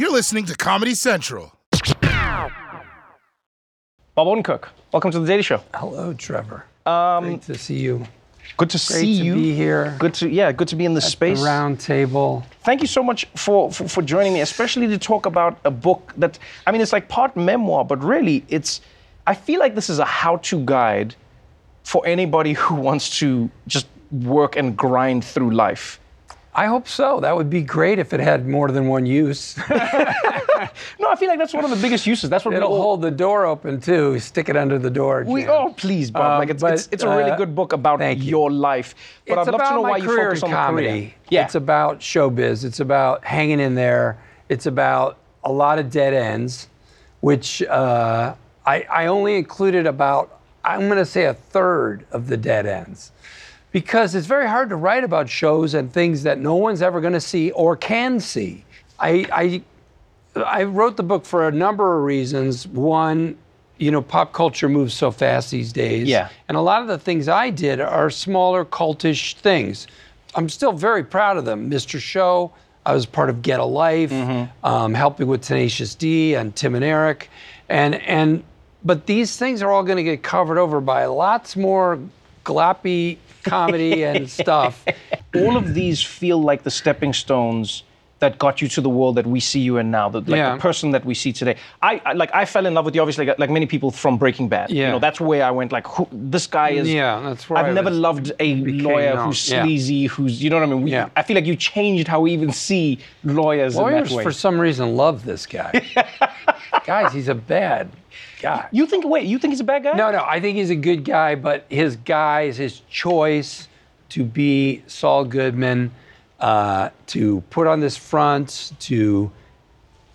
You're listening to Comedy Central. Bob Odenkirk, welcome to the Daily Show. Hello, Trevor. Um, Great to see you. Good to Great see to you. be here. Good to yeah, good to be in this space. The round table. Thank you so much for, for for joining me, especially to talk about a book that I mean, it's like part memoir, but really, it's. I feel like this is a how-to guide for anybody who wants to just work and grind through life. I hope so. That would be great if it had more than one use. No, I feel like that's one of the biggest uses. That's what It'll hold the door open too. Stick it under the door. we, oh, please, Bob. Um, like it's, but, it's, it's a really uh, good book about thank you. your life. But it's I'd love to know why you focus on comedy. the. Yeah. It's about showbiz. It's about hanging in there. It's about a lot of dead ends, which uh, I, I only included about, I'm going to say a third of the dead ends. Because it's very hard to write about shows and things that no one's ever going to see or can see. I, I I wrote the book for a number of reasons. One, you know, pop culture moves so fast these days. Yeah. And a lot of the things I did are smaller, cultish things. I'm still very proud of them. Mr. Show, I was part of Get a Life, um, helping with Tenacious D and Tim and Eric. And, and, but these things are all going to get covered over by lots more gloppy comedy and stuff. all of these feel like the stepping stones that got you to the world that we see you in now, the, like Yeah. the person that we see today. I, I like I fell in love with you, obviously, like, like many people from Breaking Bad. You Yeah. know, that's where I went. Like, who, this guy is. Yeah, that's where I've I never loved a lawyer known. who's Yeah. sleazy, who's you know what I mean. We, Yeah. I feel like you changed how we even see lawyers, in Lawyers, for some reason, love this guy. Guys, he's a bad guy. you think? Wait, you think he's a bad guy? No, no, I think he's a good guy, but his guys, his choice to be Saul Goodman, uh, to put on this front, to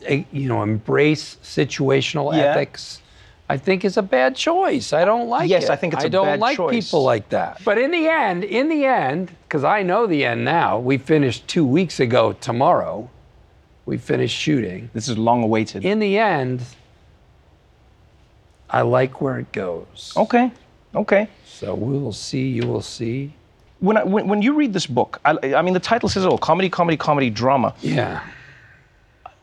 eh, you know embrace situational Yeah. ethics. I think is a bad choice. I don't like Yes, it. I think it's I a don't like choice. people like that. But in the end, in the end, because I know the end now. We finished two weeks ago. Tomorrow, we finished shooting. This is long awaited. In the end, I like where it goes. okay, okay. So we will see. You will see. When, I, when when you read this book, I, I mean, the title says it all: comedy, comedy, comedy, drama. Yeah.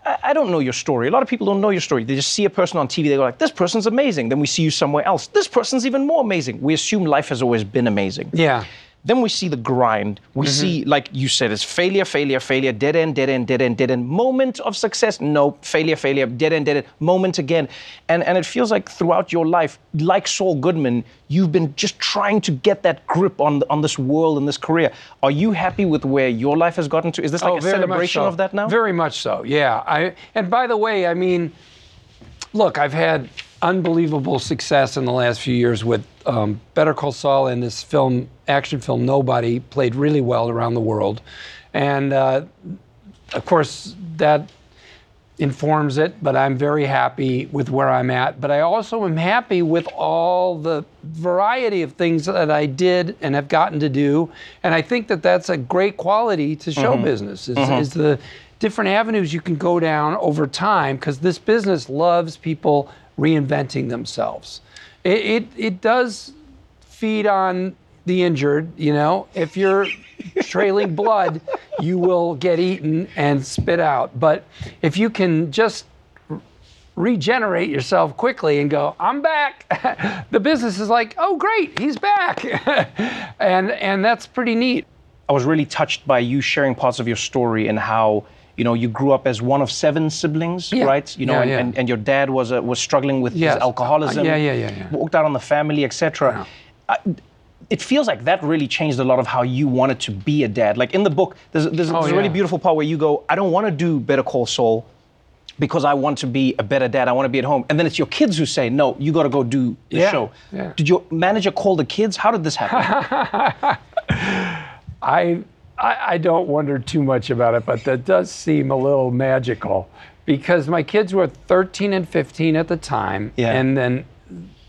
I, I don't know your story. A lot of people don't know your story. They just see a person on TV. They go like, "This person's amazing." Then we see you somewhere else. This person's even more amazing. We assume life has always been amazing. Yeah. Then we see the grind. We mm-hmm. see, like you said, it's failure, failure, failure, dead end, dead end, dead end, dead end. Moment of success, no, failure, failure, dead end, dead end, moment again. And and it feels like throughout your life, like Saul Goodman, you've been just trying to get that grip on on this world and this career. Are you happy with where your life has gotten to? Is this like oh, a Oh, much celebration so. of that now? Very much so. Yeah. I and by the way, I mean, look, I've had unbelievable success in the last few years with um, Better Call Saul and this film, action film, Nobody, played really well around the world, and uh, of course that informs it, but I'm very happy with where I'm at. But I also am happy with all the variety of things that I did and have gotten to do. And I think that that's a great quality to show business is, is the different avenues you can go down over time because this business loves people reinventing themselves. It, it, it does feed on the injured, you know. If you're trailing blood, you will get eaten and spit out. But if you can just r- regenerate yourself quickly and go, I'm back, the business is like, oh great, he's back. and and that's pretty neat. I was really touched by you sharing parts of your story and how you know you grew up as one of seven siblings, Yeah. right? You know, Yeah, and, yeah. and, and your dad was uh, was struggling with Yes. his alcoholism. Uh, yeah, yeah, yeah, yeah. Walked out on the family, etc. It feels like that really changed a lot of how you wanted to be a dad. Like in the book, there's, there's, there's a really beautiful part where you go, I don't want to do Better Call Saul because I want to be a better dad. I want to be at home. And then it's your kids who say, no, you got to go do the show. Did your manager call the kids? How did this happen? I, I I don't wonder too much about it, but that does seem a little magical because my kids were 13 and 15 at the time, Yeah. and then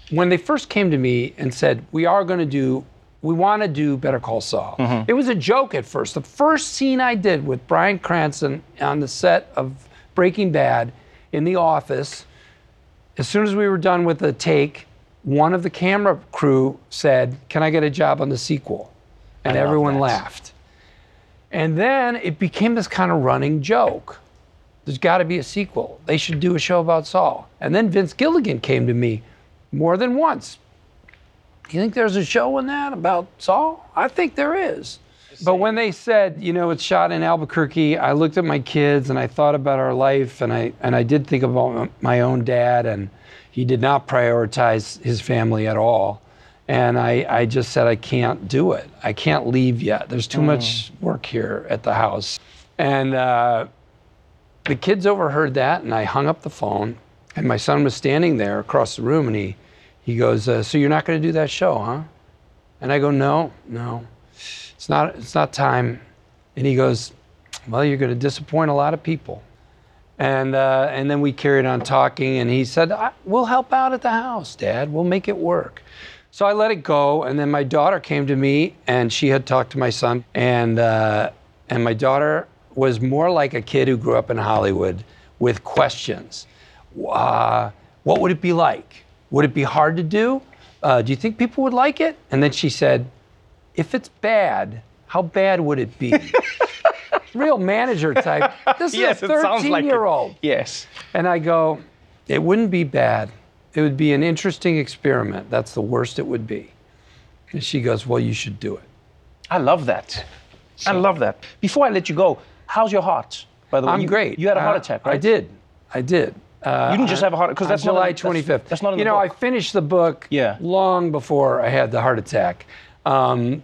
when they first came to me and said, "We are going to do, we want to do Better Call Saul," Mm-hmm. it was a joke at first. The first scene I did with Bryan Cranston on the set of Breaking Bad in the office, as soon as we were done with the take, one of the camera crew said, "Can I get a job on the sequel?" And everyone that. laughed. And then it became this kind of running joke. There's got to be a sequel. They should do a show about Saul. And then Vince Gilligan came to me more than once. You think there's a show in that about Saul? I think there is. But when they said, you know, it's shot in Albuquerque, I looked at my kids and I thought about our life and I and I did think about my own dad and he did not prioritize his family at all. And I, I just said, I can't do it. I can't leave yet. There's too much work here at the house. And uh, the kids overheard that, and I hung up the phone. And my son was standing there across the room, and he, he goes, uh, "So you're not going to do that show, huh?" And I go, "No, no, it's not. It's not time." And he goes, "Well, you're going to disappoint a lot of people." And uh, and then we carried on talking, and he said, "We'll help out at the house, Dad. We'll make it work." So I let it go, and then my daughter came to me, and she had talked to my son, and uh, and my daughter was more like a kid who grew up in Hollywood with questions. Uh, what would it be like? Would it be hard to do? Uh, do you think people would like it? And then she said, if it's bad, how bad would it be? Real manager type. This is yes, a it sounds 13 like it. year old. Yes. And I go, it wouldn't be bad. It would be an interesting experiment. That's the worst it would be. And she goes, well, you should do it. I love that. I love that. Before I let you go, how's your heart? By the way, I'm you, great. You had a heart Uh, attack, right? I did. I did. Uh, You didn't just have a heart because that's not in- July that's- 25th. that's not in you the know, book. I finished the book Yeah. long before I had the heart attack. Um,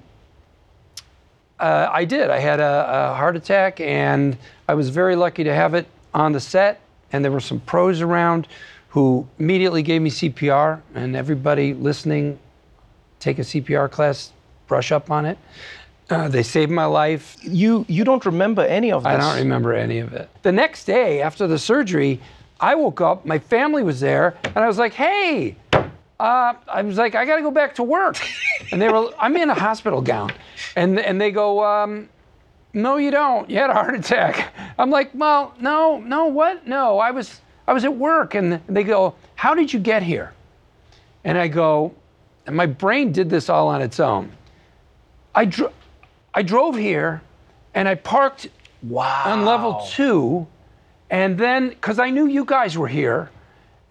uh, I did. I had a, a heart attack, and I was very lucky to have it on the set. And there were some pros around who immediately gave me CPR. And everybody listening, take a CPR class, brush up on it. Uh, they saved my life. You you don't remember any of this. I don't remember any of it. The next day after the surgery, I woke up, my family was there, and I was like, hey, uh, I was like, I gotta go back to work. And they were, I'm in a hospital gown. And, and they go, um, no, you don't. You had a heart attack. I'm like, well, no, no, what? No, I was, I was at work. And they go, how did you get here? And I go, and my brain did this all on its own. I, dro- I drove here and I parked Wow. on level two, and then because I knew you guys were here,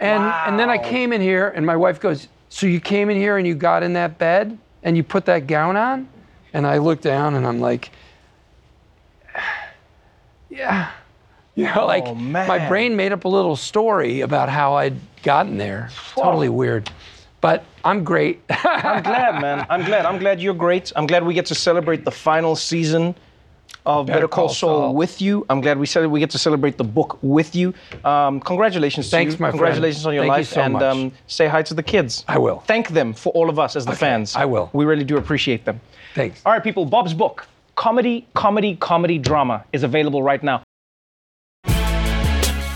and and then I came in here, and my wife goes, "So you came in here and you got in that bed and you put that gown on?" And I look down and I'm like, "Yeah." You know, like Oh, my brain made up a little story about how I'd gotten there. Totally weird. But I'm great. I'm glad, man. I'm glad. I'm glad you're great. I'm glad we get to celebrate the final season of Better, Call, Call Saul, Saul. with you. I'm glad we said we get to celebrate the book with you. Um, congratulations Thanks, to you. my friend. Congratulations on your Thank you life. so and. Um, say hi to the kids. I will. Thank them for all of us as the fans. I will. We really do appreciate them. Thanks. All right, people. Bob's book, comedy, comedy, comedy, drama, is available right now.